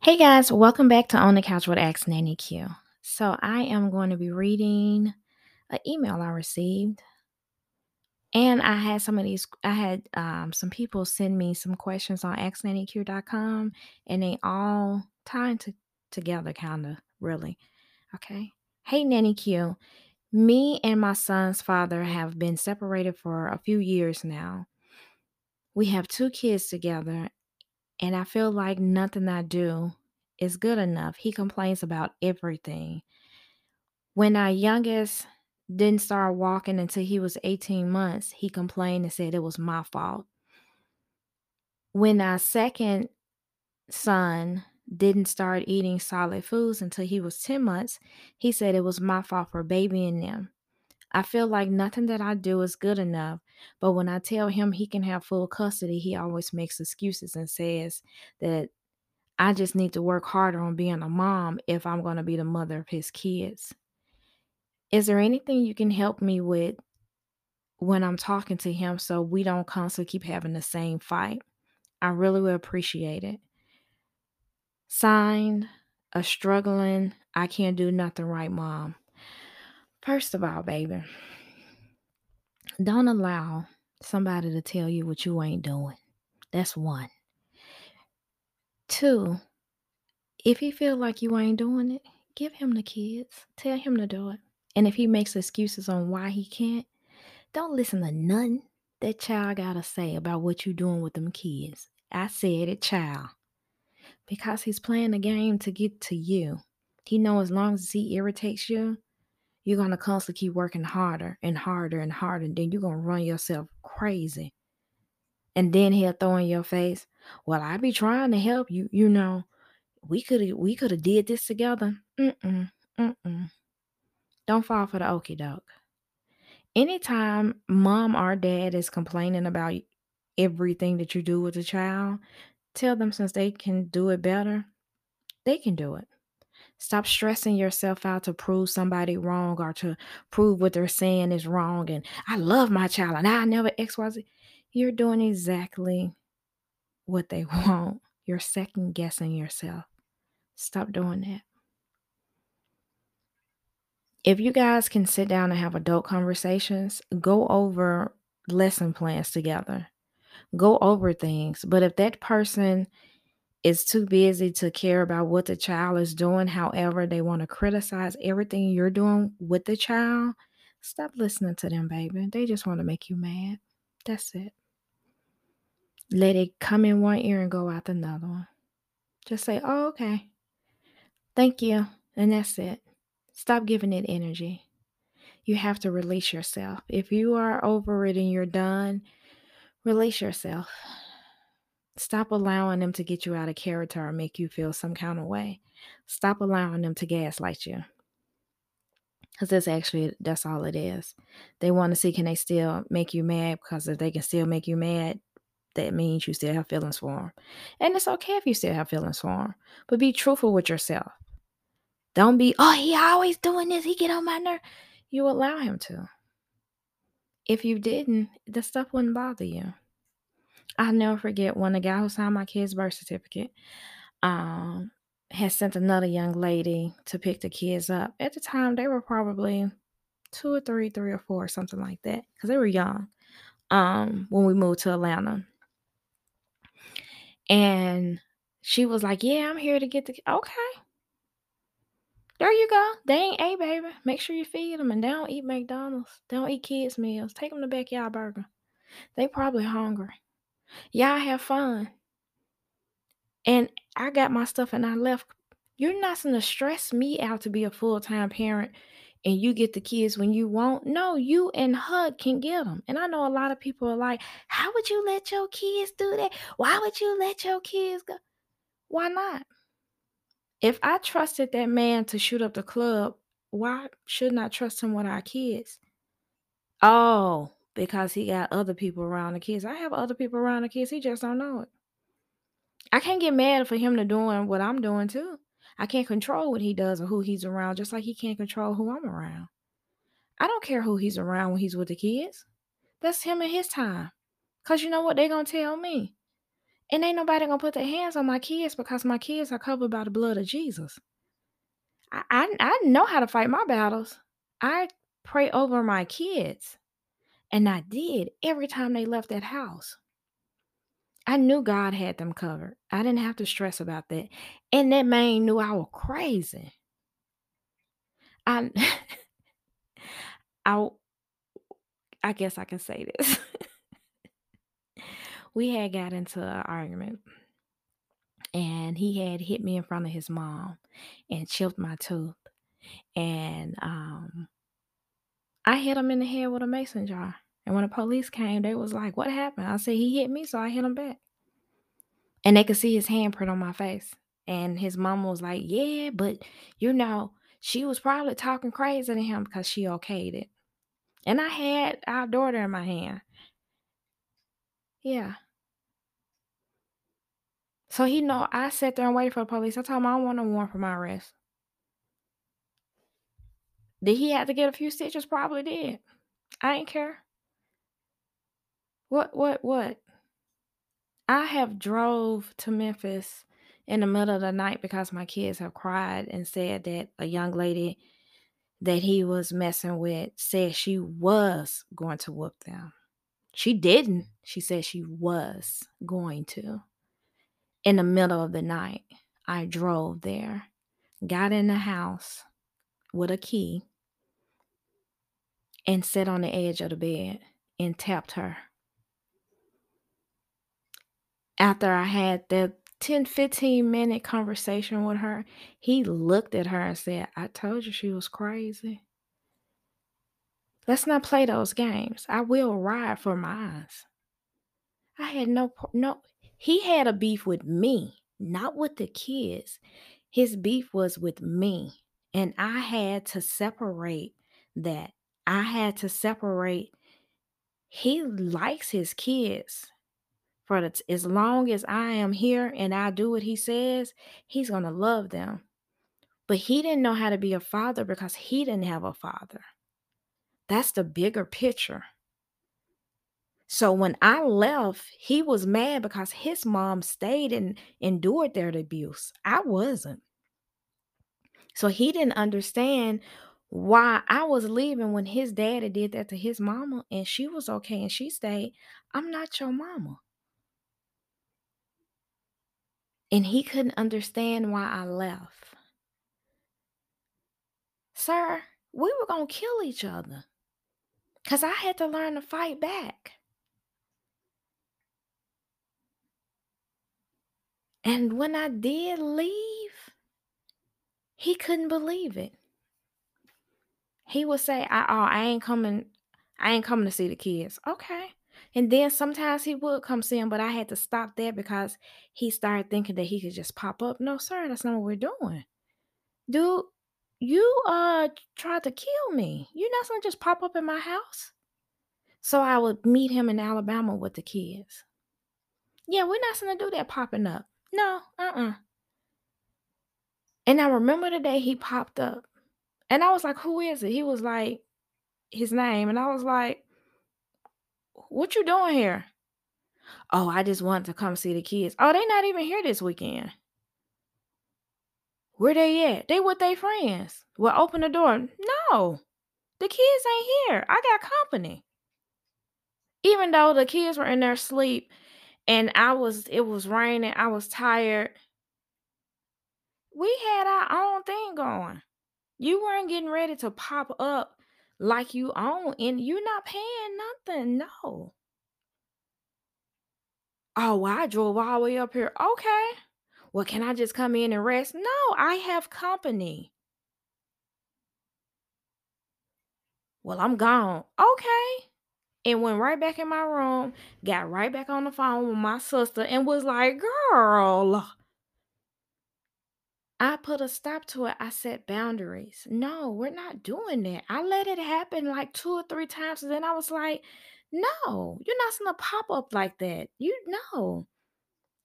Hey guys, welcome back to On the Couch with Ask Nanny Q. So I am going to be reading an email I received, and I had some of these. I had um, some people send me some questions on AskNannyQ.com, and they all tie into together, kind of really. Okay. Hey Nanny Q, me and my son's father have been separated for a few years now. We have two kids together, and I feel like nothing I do is good enough. He complains about everything. When our youngest didn't start walking until he was 18 months, he complained and said it was my fault. When our second son didn't start eating solid foods until he was 10 months, he said it was my fault for babying them. I feel like nothing that I do is good enough, but when I tell him he can have full custody, he always makes excuses and says that I just need to work harder on being a mom if I'm going to be the mother of his kids. Is there anything you can help me with when I'm talking to him so we don't constantly keep having the same fight? I really would appreciate it. Signed, a struggling, I can't do nothing right mom. First of all, baby, don't allow somebody to tell you what you ain't doing. That's one. Two, if he feel like you ain't doing it, give him the kids. Tell him to do it. And if he makes excuses on why he can't, don't listen to nothing that child gotta say about what you doing with them kids. I said it, child. Because he's playing a game to get to you. He know as long as he irritates you, you're gonna constantly keep working harder and harder and harder, and then you're gonna run yourself crazy. And then he'll throw in your face, well, I be trying to help you, you know. We could have we could have did this together. Mm-mm. Mm-mm. Don't fall for the okey doke. Anytime mom or dad is complaining about everything that you do with the child, tell them since they can do it better, they can do it. Stop stressing yourself out to prove somebody wrong or to prove what they're saying is wrong. And I love my child and I never XYZ. You're doing exactly what they want. You're second guessing yourself. Stop doing that. If you guys can sit down and have adult conversations, go over lesson plans together. Go over things. But if that person is too busy to care about what the child is doing, however, they want to criticize everything you're doing with the child, stop listening to them, baby. They just want to make you mad. That's it. Let it come in one ear and go out another one. Just say, oh, okay. Thank you. And that's it. Stop giving it energy. You have to release yourself. If you are over it and you're done, release yourself. Stop allowing them to get you out of character or make you feel some kind of way. Stop allowing them to gaslight you. Because that's actually, that's all it is. They want to see can they still make you mad because if they can still make you mad, that means you still have feelings for them. And it's okay if you still have feelings for them. But be truthful with yourself. Don't be, oh, he always doing this. He get on my nerve. You allow him to. If you didn't, the stuff wouldn't bother you. I'll never forget when the guy who signed my kid's birth certificate um, had sent another young lady to pick the kids up. At the time, they were probably two or three, three or four, something like that, because they were young um, when we moved to Atlanta. And she was like, Yeah, I'm here to get the. Okay. There you go. They ain't a baby. Make sure you feed them, and they don't eat McDonald's. They don't eat kids' meals. Take them to Backyard Burger. They probably hungry. Y'all have fun. And I got my stuff and I left. You're not gonna stress me out to be a full time parent and you get the kids when you want. No, you and HUD can get them. And I know a lot of people are like, How would you let your kids do that? Why would you let your kids go? Why not? If I trusted that man to shoot up the club, why shouldn't I trust him with our kids? Oh, because he got other people around the kids. I have other people around the kids. He just don't know it. I can't get mad for him to doing what I'm doing too. I can't control what he does or who he's around, just like he can't control who I'm around. I don't care who he's around when he's with the kids. That's him and his time. Cause you know what they're gonna tell me. And ain't nobody gonna put their hands on my kids because my kids are covered by the blood of Jesus. I, I, I know how to fight my battles. I pray over my kids. And I did every time they left that house. I knew God had them covered. I didn't have to stress about that. And that man knew I was crazy. I I I guess I can say this. we had got into an argument and he had hit me in front of his mom and chipped my tooth. And um I hit him in the head with a mason jar. And when the police came, they was like, What happened? I said, He hit me, so I hit him back. And they could see his handprint on my face. And his mom was like, Yeah, but you know, she was probably talking crazy to him because she okayed it. And I had our daughter in my hand. Yeah. So he know I sat there and waited for the police. I told him I want no warrant for my arrest. Did he have to get a few stitches? Probably did. I ain't care. What what what? I have drove to Memphis in the middle of the night because my kids have cried and said that a young lady that he was messing with said she was going to whoop them. She didn't. She said she was going to. In the middle of the night, I drove there, got in the house with a key, and sat on the edge of the bed and tapped her. After I had that 10 15 minute conversation with her, he looked at her and said, I told you she was crazy. Let's not play those games. I will ride for mine. I had no no he had a beef with me, not with the kids. His beef was with me, and I had to separate that. I had to separate he likes his kids. For the, as long as I am here and I do what he says, he's going to love them. But he didn't know how to be a father because he didn't have a father. That's the bigger picture. So when I left, he was mad because his mom stayed and endured their abuse. I wasn't. So he didn't understand why I was leaving when his daddy did that to his mama and she was okay and she stayed. I'm not your mama. And he couldn't understand why I left. Sir, we were going to kill each other because I had to learn to fight back. And when I did leave, he couldn't believe it. He would say, I, oh, I ain't coming, I ain't coming to see the kids. Okay. And then sometimes he would come see him, but I had to stop that because he started thinking that he could just pop up. No, sir, that's not what we're doing. Dude, you uh tried to kill me. You're not gonna just pop up in my house. So I would meet him in Alabama with the kids. Yeah, we're not gonna do that popping up. No, uh-uh. And I remember the day he popped up. And I was like, who is it? He was like, his name. And I was like, what you doing here? Oh, I just wanted to come see the kids. Oh, they not even here this weekend. Where they at? They with their friends. Well, open the door. No, the kids ain't here. I got company. Even though the kids were in their sleep and I was, it was raining, I was tired. We had our own thing going. You weren't getting ready to pop up like you own, and you're not paying nothing. No. Oh, well, I drove all the way up here. Okay. Well, can I just come in and rest? No, I have company. Well, I'm gone. Okay. And went right back in my room, got right back on the phone with my sister, and was like, girl. I put a stop to it. I set boundaries. No, we're not doing that. I let it happen like two or three times. And then I was like, no, you're not going to pop up like that. You know.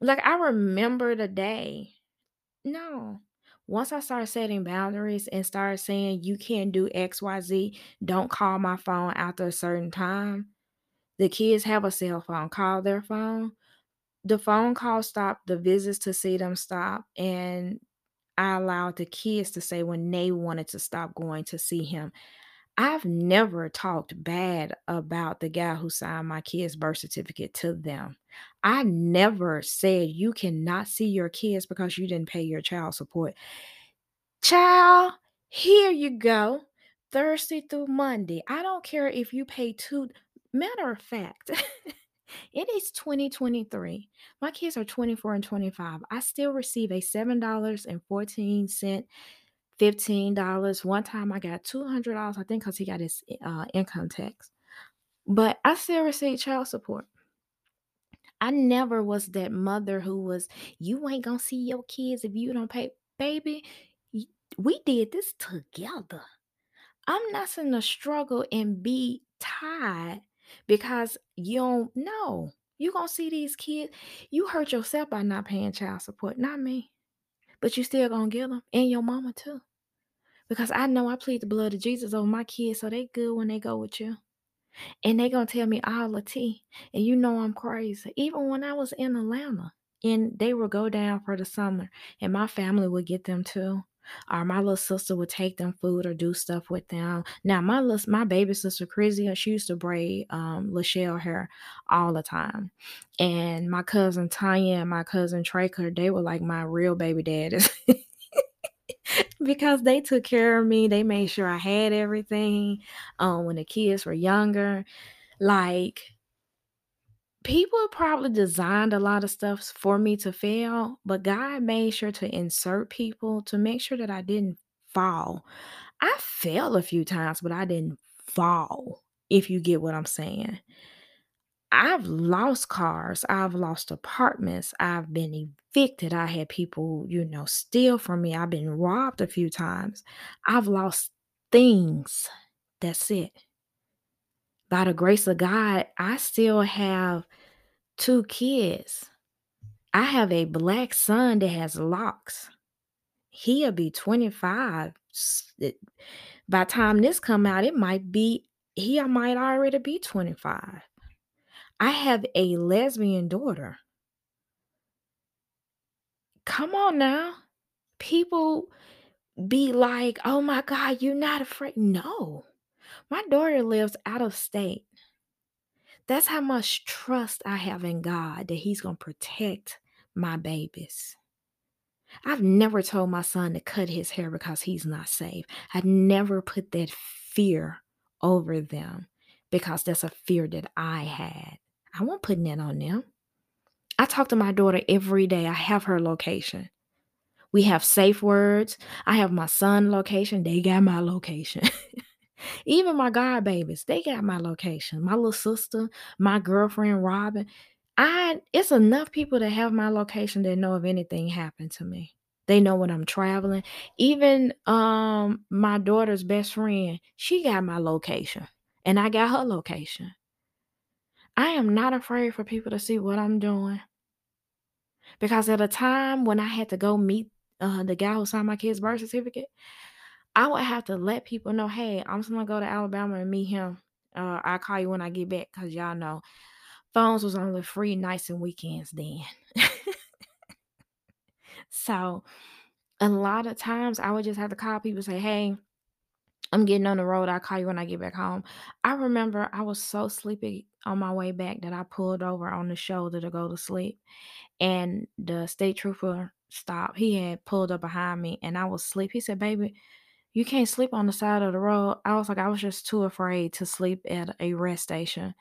Like I remember the day. No. Once I started setting boundaries and started saying you can't do XYZ, don't call my phone after a certain time. The kids have a cell phone, call their phone. the phone call stopped, the visits to see them stopped, and I allowed the kids to say when they wanted to stop going to see him. I've never talked bad about the guy who signed my kid's birth certificate to them. I never said you cannot see your kids because you didn't pay your child support. Child, here you go. Thursday through Monday. I don't care if you pay two. Matter of fact, it is 2023. My kids are 24 and 25. I still receive a $7.14 $15. One time I got $200, I think, because he got his uh, income tax. But I still receive child support. I never was that mother who was, you ain't gonna see your kids if you don't pay. Baby, we did this together. I'm not gonna struggle and be tired because you don't know. You gonna see these kids. You hurt yourself by not paying child support, not me. But you still gonna get them and your mama too. Because I know I plead the blood of Jesus over my kids, so they good when they go with you. And they gonna tell me all the tea. And you know I'm crazy. Even when I was in Atlanta and they would go down for the summer and my family would get them too. Or my little sister would take them food or do stuff with them. Now my little my baby sister Chrissy, she used to braid um Lachelle hair all the time. And my cousin Tanya and my cousin Traker, they were like my real baby daddies. because they took care of me. They made sure I had everything um, when the kids were younger. Like, people probably designed a lot of stuff for me to fail, but God made sure to insert people to make sure that I didn't fall. I fell a few times, but I didn't fall, if you get what I'm saying. I've lost cars, I've lost apartments, I've been evicted, I had people, you know, steal from me, I've been robbed a few times. I've lost things. That's it. By the grace of God, I still have two kids. I have a black son that has locks. He'll be 25. By time this come out, it might be he might already be 25. I have a lesbian daughter. Come on now. People be like, oh my God, you're not afraid. No, my daughter lives out of state. That's how much trust I have in God that He's going to protect my babies. I've never told my son to cut his hair because he's not safe. I never put that fear over them because that's a fear that I had. I won't put that on them. I talk to my daughter every day. I have her location. We have safe words. I have my son location. They got my location. Even my god babies, they got my location. My little sister, my girlfriend Robin. I it's enough people that have my location that know if anything happened to me. They know when I'm traveling. Even um my daughter's best friend, she got my location and I got her location. I am not afraid for people to see what I'm doing. Because at a time when I had to go meet uh, the guy who signed my kid's birth certificate, I would have to let people know, hey, I'm just gonna go to Alabama and meet him. Uh, I'll call you when I get back because y'all know phones was only free nights and weekends then. so a lot of times I would just have to call people say, hey, I'm getting on the road. I'll call you when I get back home. I remember I was so sleepy on my way back that I pulled over on the shoulder to go to sleep. And the state trooper stopped. He had pulled up behind me and I was asleep. He said, Baby, you can't sleep on the side of the road. I was like, I was just too afraid to sleep at a rest station.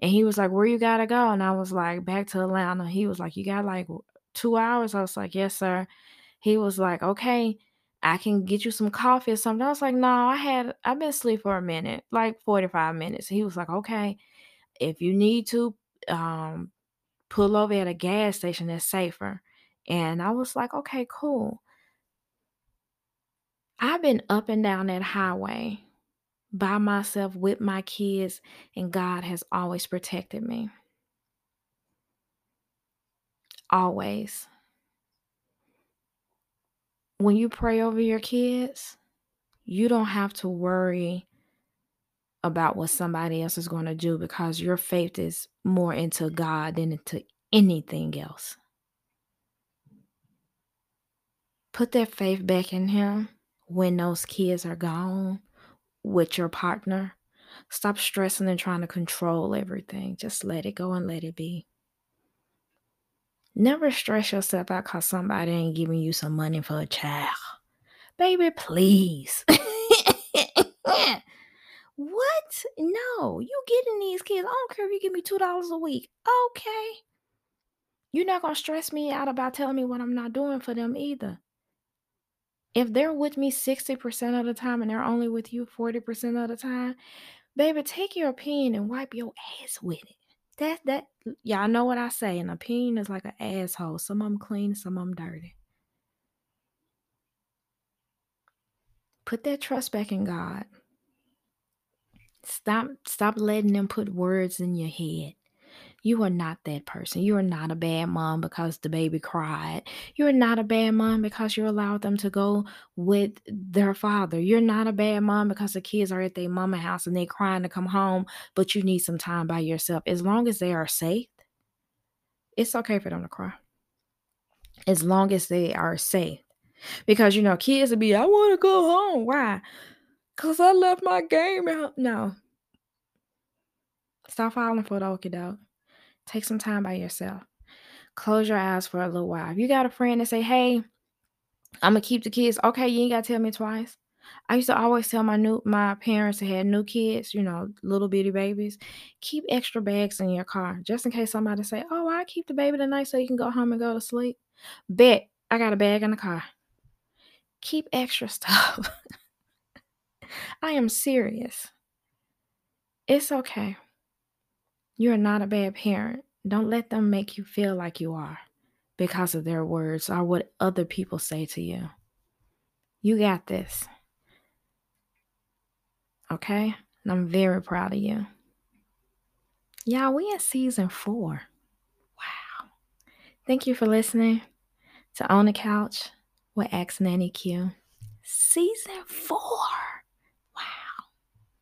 And he was like, Where you gotta go? And I was like, Back to Atlanta. He was like, You got like two hours? I was like, Yes, sir. He was like, Okay, I can get you some coffee or something. I was like, No, I had I've been asleep for a minute, like 45 minutes. He was like, Okay, if you need to, um, pull over at a gas station that's safer. And I was like, Okay, cool. I've been up and down that highway by myself with my kids, and God has always protected me. Always. When you pray over your kids, you don't have to worry about what somebody else is going to do because your faith is more into God than into anything else. Put that faith back in Him when those kids are gone with your partner. Stop stressing and trying to control everything. Just let it go and let it be. Never stress yourself out because somebody ain't giving you some money for a child. Baby, please. what? No, you getting these kids. I don't care if you give me $2 a week. Okay. You're not going to stress me out about telling me what I'm not doing for them either. If they're with me 60% of the time and they're only with you 40% of the time, baby, take your opinion and wipe your ass with it. That that y'all know what I say. An opinion is like an asshole. Some of them clean, some of them dirty. Put that trust back in God. Stop stop letting them put words in your head. You are not that person. You are not a bad mom because the baby cried. You're not a bad mom because you allowed them to go with their father. You're not a bad mom because the kids are at their mama house and they're crying to come home, but you need some time by yourself. As long as they are safe, it's okay for them to cry. As long as they are safe. Because you know, kids will be, I want to go home. Why? Because I left my game out. No. Stop falling for the okie doke. Take some time by yourself. Close your eyes for a little while. If you got a friend and say, hey, I'm gonna keep the kids, okay, you ain't gotta tell me twice. I used to always tell my new my parents that had new kids, you know, little bitty babies, keep extra bags in your car just in case somebody say, "Oh, I keep the baby tonight so you can go home and go to sleep." Bet I got a bag in the car. Keep extra stuff. I am serious. It's okay. You are not a bad parent. Don't let them make you feel like you are because of their words or what other people say to you. You got this. Okay? And I'm very proud of you. Y'all, we in season four. Wow. Thank you for listening to On the Couch with Ask Nanny Q. Season four.